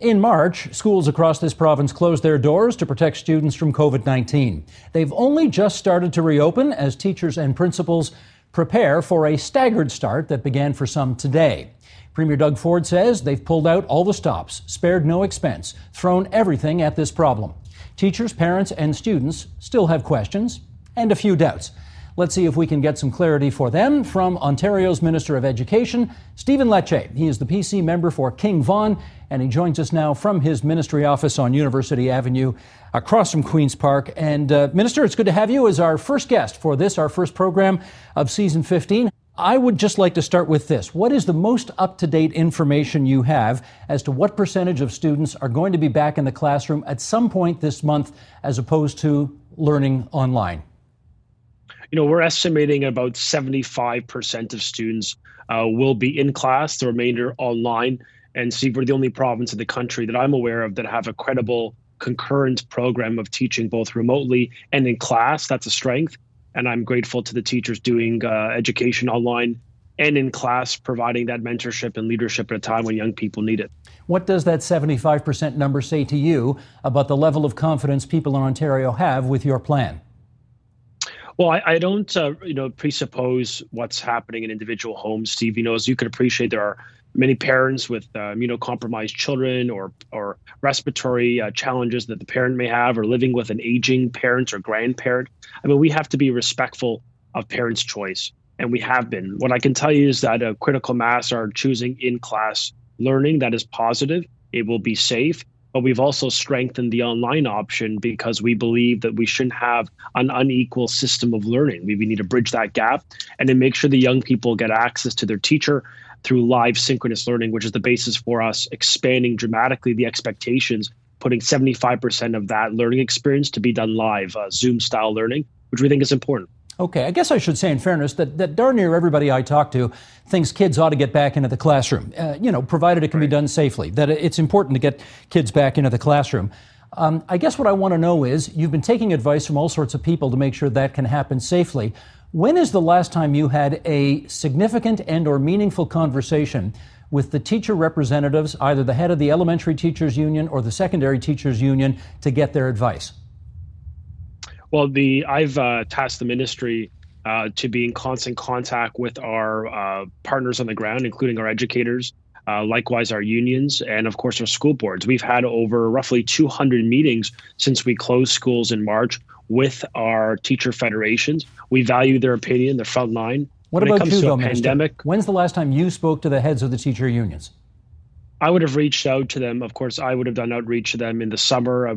In March, schools across this province closed their doors to protect students from COVID 19. They've only just started to reopen as teachers and principals prepare for a staggered start that began for some today. Premier Doug Ford says they've pulled out all the stops, spared no expense, thrown everything at this problem. Teachers, parents, and students still have questions and a few doubts. Let's see if we can get some clarity for them from Ontario's Minister of Education, Stephen Lecce. He is the PC member for King Vaughan, and he joins us now from his ministry office on University Avenue across from Queen's Park. And, uh, Minister, it's good to have you as our first guest for this, our first program of season 15. I would just like to start with this. What is the most up to date information you have as to what percentage of students are going to be back in the classroom at some point this month as opposed to learning online? You know, we're estimating about 75% of students uh, will be in class, the remainder online. And see, we're the only province in the country that I'm aware of that have a credible concurrent program of teaching both remotely and in class. That's a strength. And I'm grateful to the teachers doing uh, education online and in class, providing that mentorship and leadership at a time when young people need it. What does that 75% number say to you about the level of confidence people in Ontario have with your plan? Well, I, I don't, uh, you know, presuppose what's happening in individual homes, Steve. You know, as you can appreciate, there are many parents with uh, immunocompromised children or or respiratory uh, challenges that the parent may have, or living with an aging parent or grandparent. I mean, we have to be respectful of parents' choice, and we have been. What I can tell you is that a critical mass are choosing in-class learning that is positive. It will be safe but we've also strengthened the online option because we believe that we shouldn't have an unequal system of learning. We, we need to bridge that gap and then make sure the young people get access to their teacher through live synchronous learning, which is the basis for us expanding dramatically the expectations, putting 75% of that learning experience to be done live, uh, Zoom style learning, which we think is important. Okay, I guess I should say, in fairness, that, that darn near everybody I talk to thinks kids ought to get back into the classroom, uh, you know, provided it can right. be done safely, that it's important to get kids back into the classroom. Um, I guess what I want to know is you've been taking advice from all sorts of people to make sure that can happen safely. When is the last time you had a significant and or meaningful conversation with the teacher representatives, either the head of the elementary teachers union or the secondary teachers union, to get their advice? Well, the I've uh, tasked the ministry uh, to be in constant contact with our uh, partners on the ground, including our educators, uh, likewise our unions, and of course our school boards. We've had over roughly 200 meetings since we closed schools in March with our teacher federations. We value their opinion, their front line. What when about you, though, pandemic, When's the last time you spoke to the heads of the teacher unions? I would have reached out to them. Of course, I would have done outreach to them in the summer.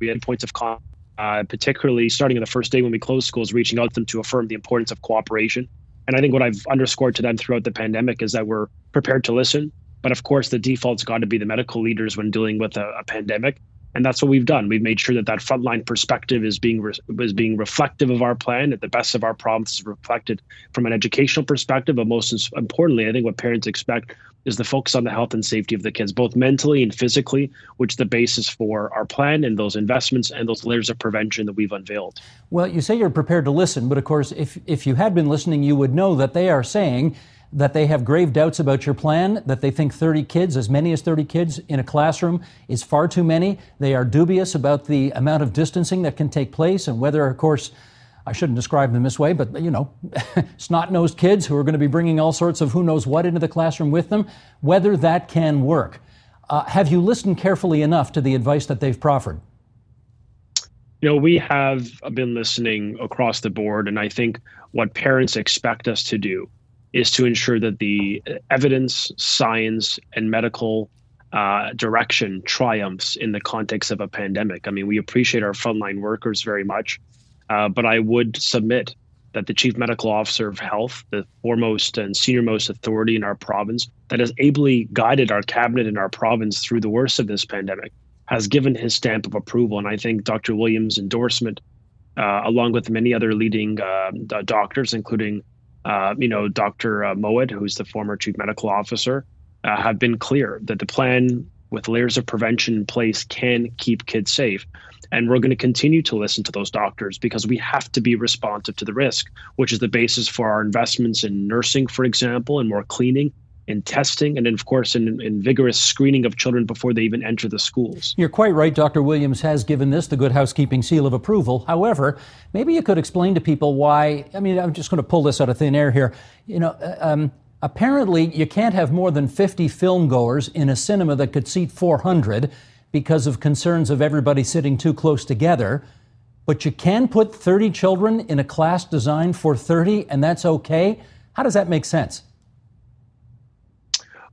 We had points of contact uh, particularly starting on the first day when we closed schools, reaching out to them to affirm the importance of cooperation. And I think what I've underscored to them throughout the pandemic is that we're prepared to listen. But of course, the default's got to be the medical leaders when dealing with a, a pandemic. And that's what we've done. We've made sure that that frontline perspective is being re- is being reflective of our plan. That the best of our problems is reflected from an educational perspective, but most importantly, I think what parents expect is the focus on the health and safety of the kids, both mentally and physically, which is the basis for our plan and those investments and those layers of prevention that we've unveiled. Well, you say you're prepared to listen, but of course, if, if you had been listening, you would know that they are saying that they have grave doubts about your plan, that they think 30 kids, as many as 30 kids in a classroom, is far too many. They are dubious about the amount of distancing that can take place and whether, of course, I shouldn't describe them this way, but you know, snot nosed kids who are going to be bringing all sorts of who knows what into the classroom with them, whether that can work. Uh, have you listened carefully enough to the advice that they've proffered? You know, we have been listening across the board, and I think what parents expect us to do is to ensure that the evidence, science, and medical uh, direction triumphs in the context of a pandemic. I mean, we appreciate our frontline workers very much. Uh, but I would submit that the chief medical officer of health, the foremost and seniormost authority in our province, that has ably guided our cabinet and our province through the worst of this pandemic, has given his stamp of approval. And I think Dr. Williams' endorsement, uh, along with many other leading uh, doctors, including uh, you know Dr. Uh, Mowat, who's the former chief medical officer, uh, have been clear that the plan with layers of prevention in place can keep kids safe. And we're going to continue to listen to those doctors because we have to be responsive to the risk, which is the basis for our investments in nursing, for example, and more cleaning in testing, and of course, in, in, vigorous screening of children before they even enter the schools. You're quite right. Dr. Williams has given this the good housekeeping seal of approval. However, maybe you could explain to people why. I mean, I'm just going to pull this out of thin air here. You know, uh, um, apparently, you can't have more than 50 film goers in a cinema that could seat 400 because of concerns of everybody sitting too close together. But you can put 30 children in a class designed for 30, and that's okay. How does that make sense?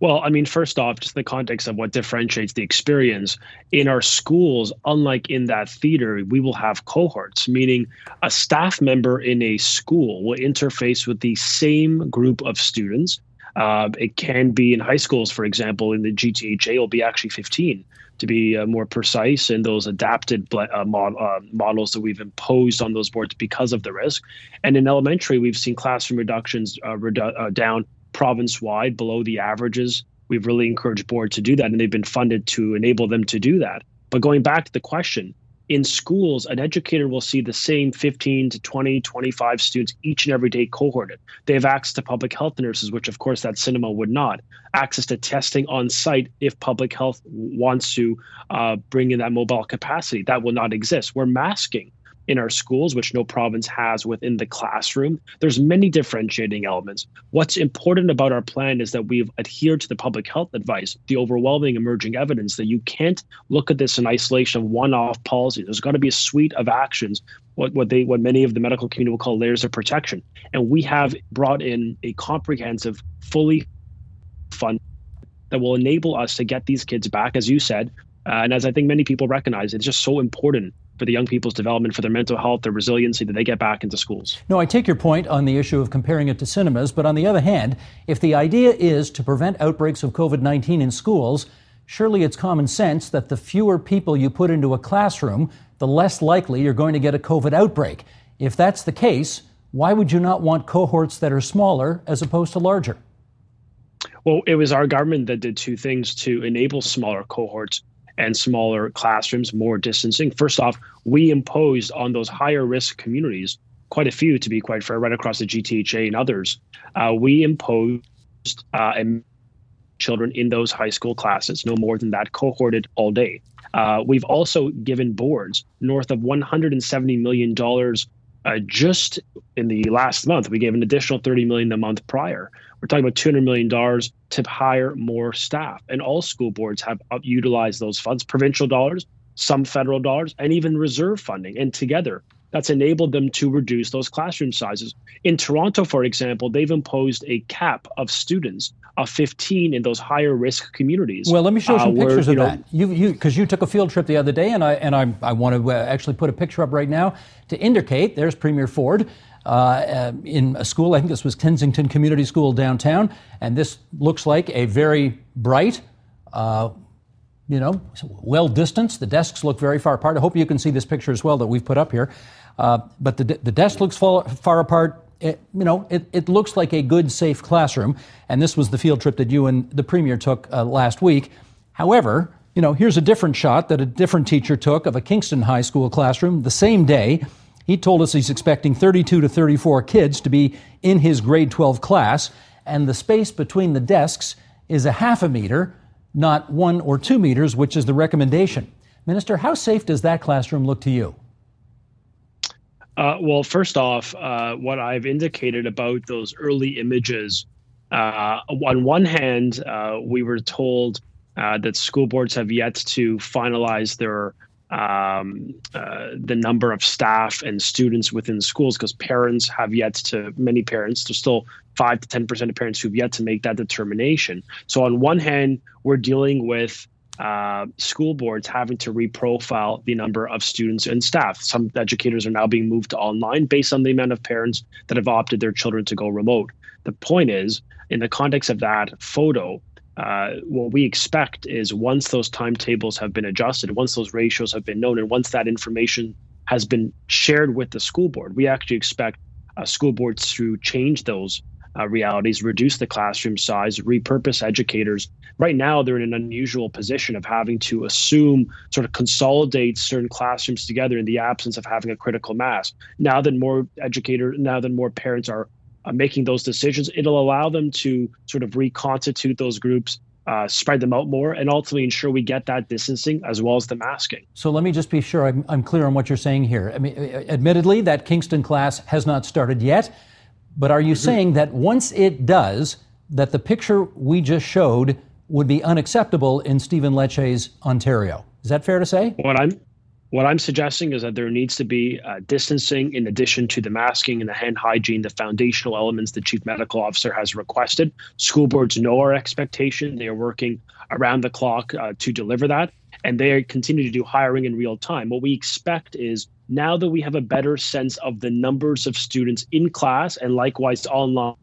Well, I mean, first off, just the context of what differentiates the experience in our schools, unlike in that theater, we will have cohorts, meaning a staff member in a school will interface with the same group of students. Uh, it can be in high schools, for example, in the GTHA, it'll be actually 15 to be uh, more precise in those adapted uh, mod- uh, models that we've imposed on those boards because of the risk. And in elementary, we've seen classroom reductions uh, redu- uh, down province wide below the averages. We've really encouraged boards to do that, and they've been funded to enable them to do that. But going back to the question, in schools, an educator will see the same 15 to 20, 25 students each and every day cohorted. They have access to public health nurses, which of course that cinema would not. Access to testing on site if public health wants to uh, bring in that mobile capacity. That will not exist. We're masking in our schools, which no province has within the classroom. There's many differentiating elements. What's important about our plan is that we've adhered to the public health advice, the overwhelming emerging evidence that you can't look at this in isolation of one-off policy. There's got to be a suite of actions, what, what they what many of the medical community will call layers of protection. And we have brought in a comprehensive, fully fund that will enable us to get these kids back, as you said, uh, and as I think many people recognize, it's just so important for the young people's development, for their mental health, their resiliency, that they get back into schools. No, I take your point on the issue of comparing it to cinemas, but on the other hand, if the idea is to prevent outbreaks of COVID 19 in schools, surely it's common sense that the fewer people you put into a classroom, the less likely you're going to get a COVID outbreak. If that's the case, why would you not want cohorts that are smaller as opposed to larger? Well, it was our government that did two things to enable smaller cohorts and smaller classrooms, more distancing. First off, we imposed on those higher risk communities, quite a few to be quite fair, right across the GTHA and others, uh, we imposed uh, children in those high school classes, no more than that, cohorted all day. Uh, we've also given boards north of $170 million uh, just in the last month. We gave an additional 30 million the month prior. We're talking about $200 million to hire more staff. And all school boards have utilized those funds, provincial dollars, some federal dollars, and even reserve funding. And together, that's enabled them to reduce those classroom sizes. In Toronto, for example, they've imposed a cap of students of 15 in those higher risk communities. Well, let me show some uh, pictures where, of know, that. You, you, because you took a field trip the other day, and I and I, I want to uh, actually put a picture up right now to indicate. There's Premier Ford. Uh, uh, in a school. I think this was Kensington Community School downtown, and this looks like a very bright, uh, you know, well distanced. The desks look very far apart. I hope you can see this picture as well that we've put up here. Uh, but the, the desk looks far, far apart. It, you know, it, it looks like a good, safe classroom. And this was the field trip that you and the premier took uh, last week. However, you know, here's a different shot that a different teacher took of a Kingston High School classroom the same day. He told us he's expecting 32 to 34 kids to be in his grade 12 class, and the space between the desks is a half a meter, not one or two meters, which is the recommendation. Minister, how safe does that classroom look to you? Uh, well, first off, uh, what I've indicated about those early images, uh, on one hand, uh, we were told uh, that school boards have yet to finalize their um, uh, the number of staff and students within schools because parents have yet to many parents there's still 5 to 10% of parents who've yet to make that determination so on one hand we're dealing with uh, school boards having to reprofile the number of students and staff. Some educators are now being moved to online based on the amount of parents that have opted their children to go remote. The point is, in the context of that photo, uh, what we expect is once those timetables have been adjusted, once those ratios have been known, and once that information has been shared with the school board, we actually expect uh, school boards to change those uh, realities, reduce the classroom size, repurpose educators. Right now, they're in an unusual position of having to assume, sort of consolidate certain classrooms together in the absence of having a critical mass. Now that more educators, now that more parents are uh, making those decisions, it'll allow them to sort of reconstitute those groups uh, spread them out more, and ultimately ensure we get that distancing as well as the masking. So let me just be sure I'm, I'm, clear on what you're saying here. I mean, admittedly, that Kingston class has not started yet. But are you mm-hmm. saying that once it does, that the picture we just showed would be unacceptable in Stephen Lecce's Ontario? Is that fair to say? What I'm what I'm suggesting is that there needs to be uh, distancing in addition to the masking and the hand hygiene, the foundational elements the chief medical officer has requested. School boards know our expectation. They are working around the clock uh, to deliver that, and they continue to do hiring in real time. What we expect is now that we have a better sense of the numbers of students in class and likewise online,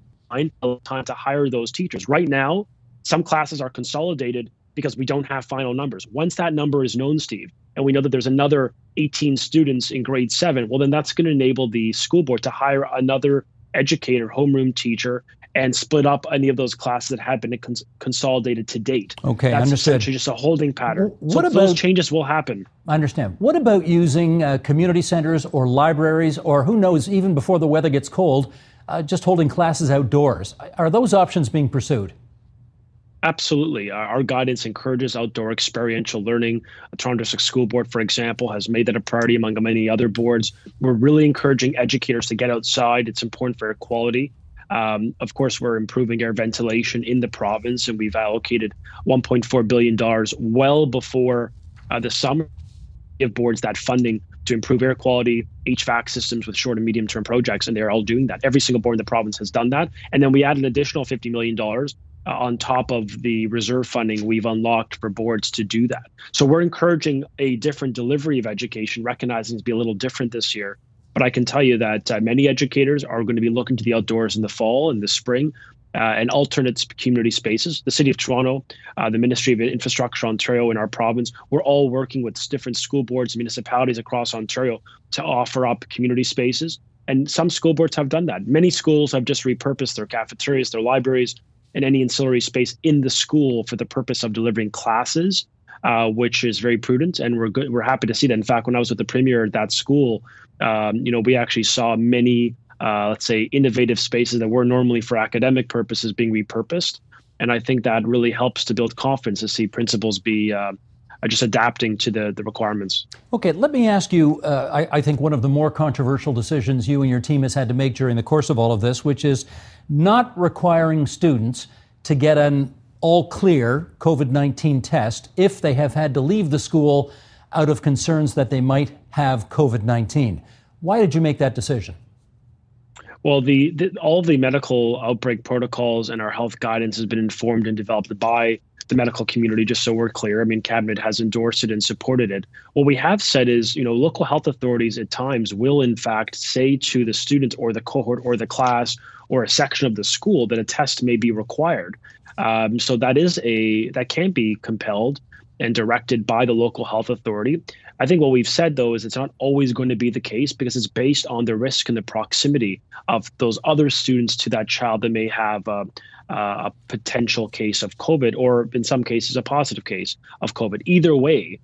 time to hire those teachers. Right now, some classes are consolidated because we don't have final numbers. Once that number is known, Steve, and we know that there's another 18 students in grade seven, well, then that's going to enable the school board to hire another educator, homeroom teacher, and split up any of those classes that had been cons- consolidated to date. Okay, That's understood. essentially just a holding pattern. What so about, those changes will happen. I understand. What about using uh, community centers or libraries, or who knows, even before the weather gets cold, uh, just holding classes outdoors? Are those options being pursued? Absolutely. Our guidance encourages outdoor experiential learning. The Toronto School Board, for example, has made that a priority among many other boards. We're really encouraging educators to get outside. It's important for air quality. Um, of course, we're improving air ventilation in the province, and we've allocated $1.4 billion well before uh, the summer. Give boards that funding to improve air quality, HVAC systems with short and medium term projects, and they're all doing that. Every single board in the province has done that. And then we add an additional $50 million uh, on top of the reserve funding we've unlocked for boards to do that. So we're encouraging a different delivery of education, recognizing to be a little different this year but I can tell you that uh, many educators are going to be looking to the outdoors in the fall and the spring uh, and alternate community spaces. The City of Toronto, uh, the Ministry of Infrastructure Ontario, in our province, we're all working with different school boards, and municipalities across Ontario to offer up community spaces. And some school boards have done that. Many schools have just repurposed their cafeterias, their libraries, and any ancillary space in the school for the purpose of delivering classes, uh, which is very prudent. And we're good. We're happy to see that. In fact, when I was with the premier at that school, um, you know, we actually saw many, uh, let's say, innovative spaces that were normally for academic purposes being repurposed. And I think that really helps to build confidence to see principals be uh, just adapting to the, the requirements. Okay, let me ask you uh, I, I, think one of the more controversial decisions you and your team has had to make during the course of all of this, which is not requiring students to get an all clear COVID 19 test if they have had to leave the school out of concerns that they might have COVID 19. Why did you make that decision? Well, the, the, all the medical outbreak protocols and our health guidance has been informed and developed by the medical community. Just so we're clear, I mean, cabinet has endorsed it and supported it. What we have said is, you know, local health authorities at times will, in fact, say to the student or the cohort or the class or a section of the school that a test may be required. Um, so that is a that can be compelled and directed by the local health authority. I think what we've said though is it's not always going to be the case because it's based on the risk and the proximity of those other students to that child that may have a, a potential case of COVID or in some cases a positive case of COVID. Either way,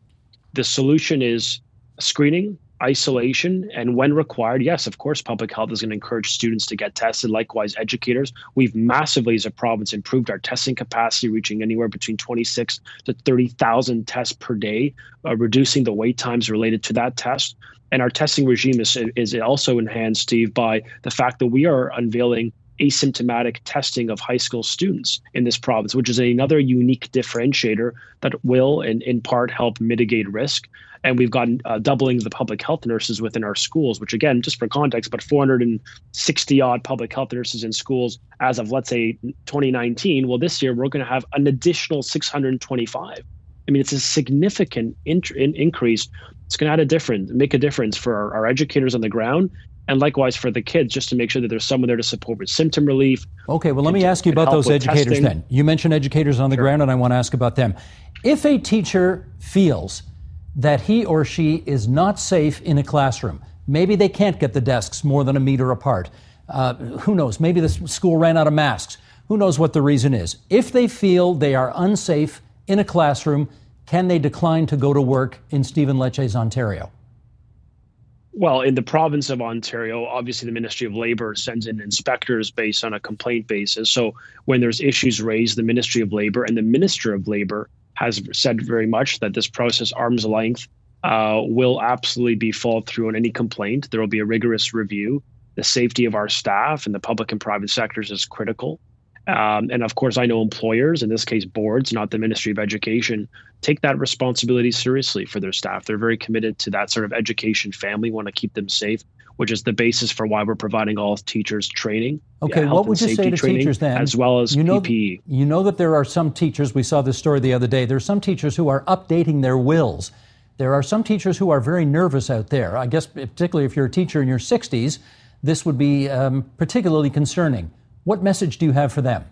the solution is screening isolation and when required yes of course public health is going to encourage students to get tested. Likewise educators. We've massively as a province improved our testing capacity reaching anywhere between 26 to 30,000 tests per day uh, reducing the wait times related to that test. And our testing regime is, is also enhanced steve by the fact that we are unveiling asymptomatic testing of high school students in this province, which is another unique differentiator that will, in, in part, help mitigate risk. And we've gotten uh, doubling the public health nurses within our schools, which, again, just for context, but 460 odd public health nurses in schools as of, let's say, 2019. Well, this year we're going to have an additional 625. I mean, it's a significant in- increase. It's going to add a difference, make a difference for our, our educators on the ground and likewise for the kids, just to make sure that there's someone there to support with symptom relief. Okay, well, let me ask you about those educators testing. then. You mentioned educators on the sure. ground, and I want to ask about them. If a teacher feels that he or she is not safe in a classroom, maybe they can't get the desks more than a meter apart. Uh, who knows? Maybe the school ran out of masks. Who knows what the reason is? If they feel they are unsafe in a classroom, can they decline to go to work in Stephen Lecce's Ontario? Well, in the province of Ontario, obviously the Ministry of Labor sends in inspectors based on a complaint basis. So when there's issues raised, the Ministry of Labor and the Minister of Labor has said very much that this process, arm's length, uh, will absolutely be followed through on any complaint. There will be a rigorous review. The safety of our staff in the public and private sectors is critical. Um, and of course, I know employers, in this case, boards, not the Ministry of Education, take that responsibility seriously for their staff. They're very committed to that sort of education family, want to keep them safe, which is the basis for why we're providing all teachers training. Okay, what would you say to teachers then? As well as you know, PPE. You know that there are some teachers, we saw this story the other day, there are some teachers who are updating their wills. There are some teachers who are very nervous out there. I guess, particularly if you're a teacher in your 60s, this would be um, particularly concerning. What message do you have for them?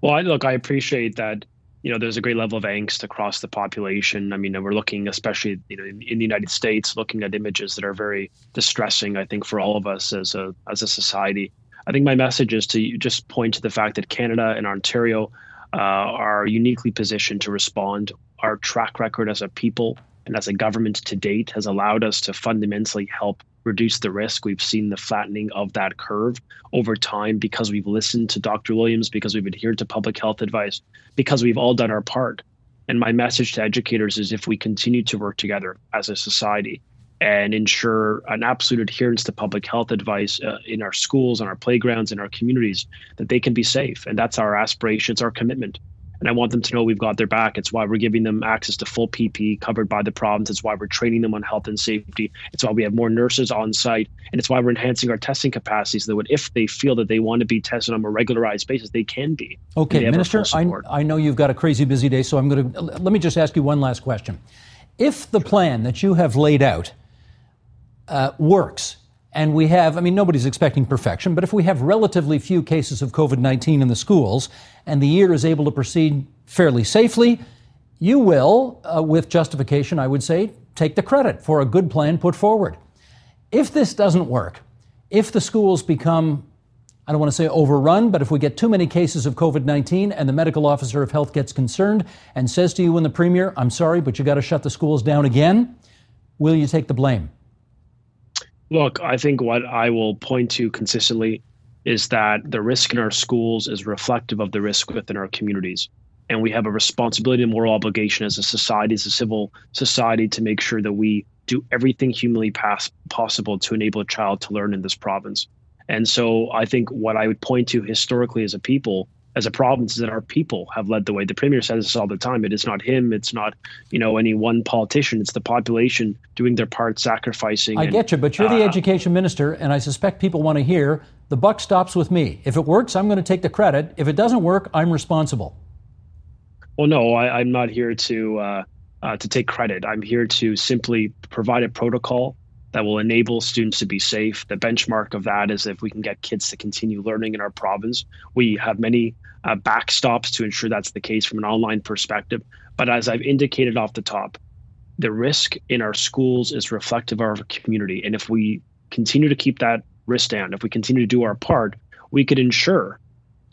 Well, I, look, I appreciate that. You know, there's a great level of angst across the population. I mean, we're looking, especially you know, in, in the United States, looking at images that are very distressing. I think for all of us as a as a society. I think my message is to just point to the fact that Canada and Ontario uh, are uniquely positioned to respond. Our track record as a people and as a government to date has allowed us to fundamentally help reduce the risk. We've seen the flattening of that curve over time because we've listened to Dr. Williams, because we've adhered to public health advice, because we've all done our part. And my message to educators is if we continue to work together as a society and ensure an absolute adherence to public health advice uh, in our schools, on our playgrounds, in our communities, that they can be safe. And that's our aspiration, it's our commitment and I want them to know we've got their back. It's why we're giving them access to full PPE covered by the province. It's why we're training them on health and safety. It's why we have more nurses on site, and it's why we're enhancing our testing capacities so that if they feel that they want to be tested on a regularized basis, they can be. Okay, Minister, I, I know you've got a crazy busy day, so I'm going to let me just ask you one last question. If the plan that you have laid out uh, works, and we have, I mean, nobody's expecting perfection, but if we have relatively few cases of COVID 19 in the schools and the year is able to proceed fairly safely, you will, uh, with justification, I would say, take the credit for a good plan put forward. If this doesn't work, if the schools become, I don't want to say overrun, but if we get too many cases of COVID 19 and the medical officer of health gets concerned and says to you and the premier, I'm sorry, but you got to shut the schools down again, will you take the blame? Look, I think what I will point to consistently is that the risk in our schools is reflective of the risk within our communities. And we have a responsibility and moral obligation as a society, as a civil society, to make sure that we do everything humanly pass- possible to enable a child to learn in this province. And so I think what I would point to historically as a people as a province is that our people have led the way. The premier says this all the time. It is not him. It's not you know any one politician. It's the population doing their part, sacrificing. I and, get you, but you're uh, the education minister, and I suspect people want to hear the buck stops with me. If it works, I'm going to take the credit. If it doesn't work, I'm responsible. Well, no, I, am not here to uh, uh, to take credit. I'm here to simply provide a protocol that will enable students to be safe. The benchmark of that is if we can get kids to continue learning in our province. We have many uh, backstops to ensure that's the case from an online perspective. But as I've indicated off the top, the risk in our schools is reflective of our community. And if we continue to keep that risk down, if we continue to do our part, we could ensure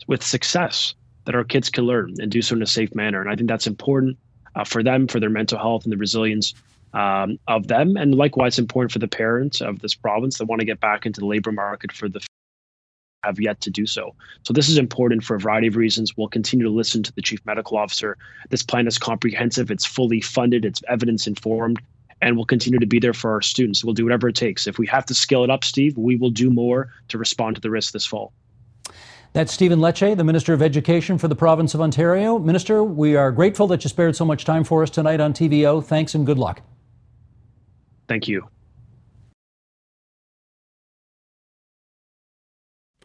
with success that our kids can learn and do so in a safe manner. And I think that's important uh, for them, for their mental health and the resilience um, of them. And likewise, important for the parents of this province that want to get back into the labor market for the have yet to do so. So this is important for a variety of reasons. We'll continue to listen to the chief medical officer. This plan is comprehensive, it's fully funded, it's evidence informed, and we'll continue to be there for our students. We'll do whatever it takes. If we have to scale it up, Steve, we will do more to respond to the risk this fall. That's Stephen Lecce, the Minister of Education for the province of Ontario. Minister, we are grateful that you spared so much time for us tonight on TVO. Thanks and good luck. Thank you.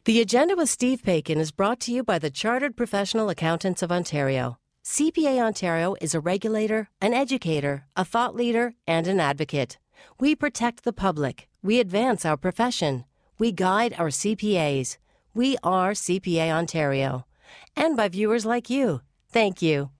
The Agenda with Steve Paikin is brought to you by the Chartered Professional Accountants of Ontario. CPA Ontario is a regulator, an educator, a thought leader, and an advocate. We protect the public. We advance our profession. We guide our CPAs. We are CPA Ontario. And by viewers like you. Thank you.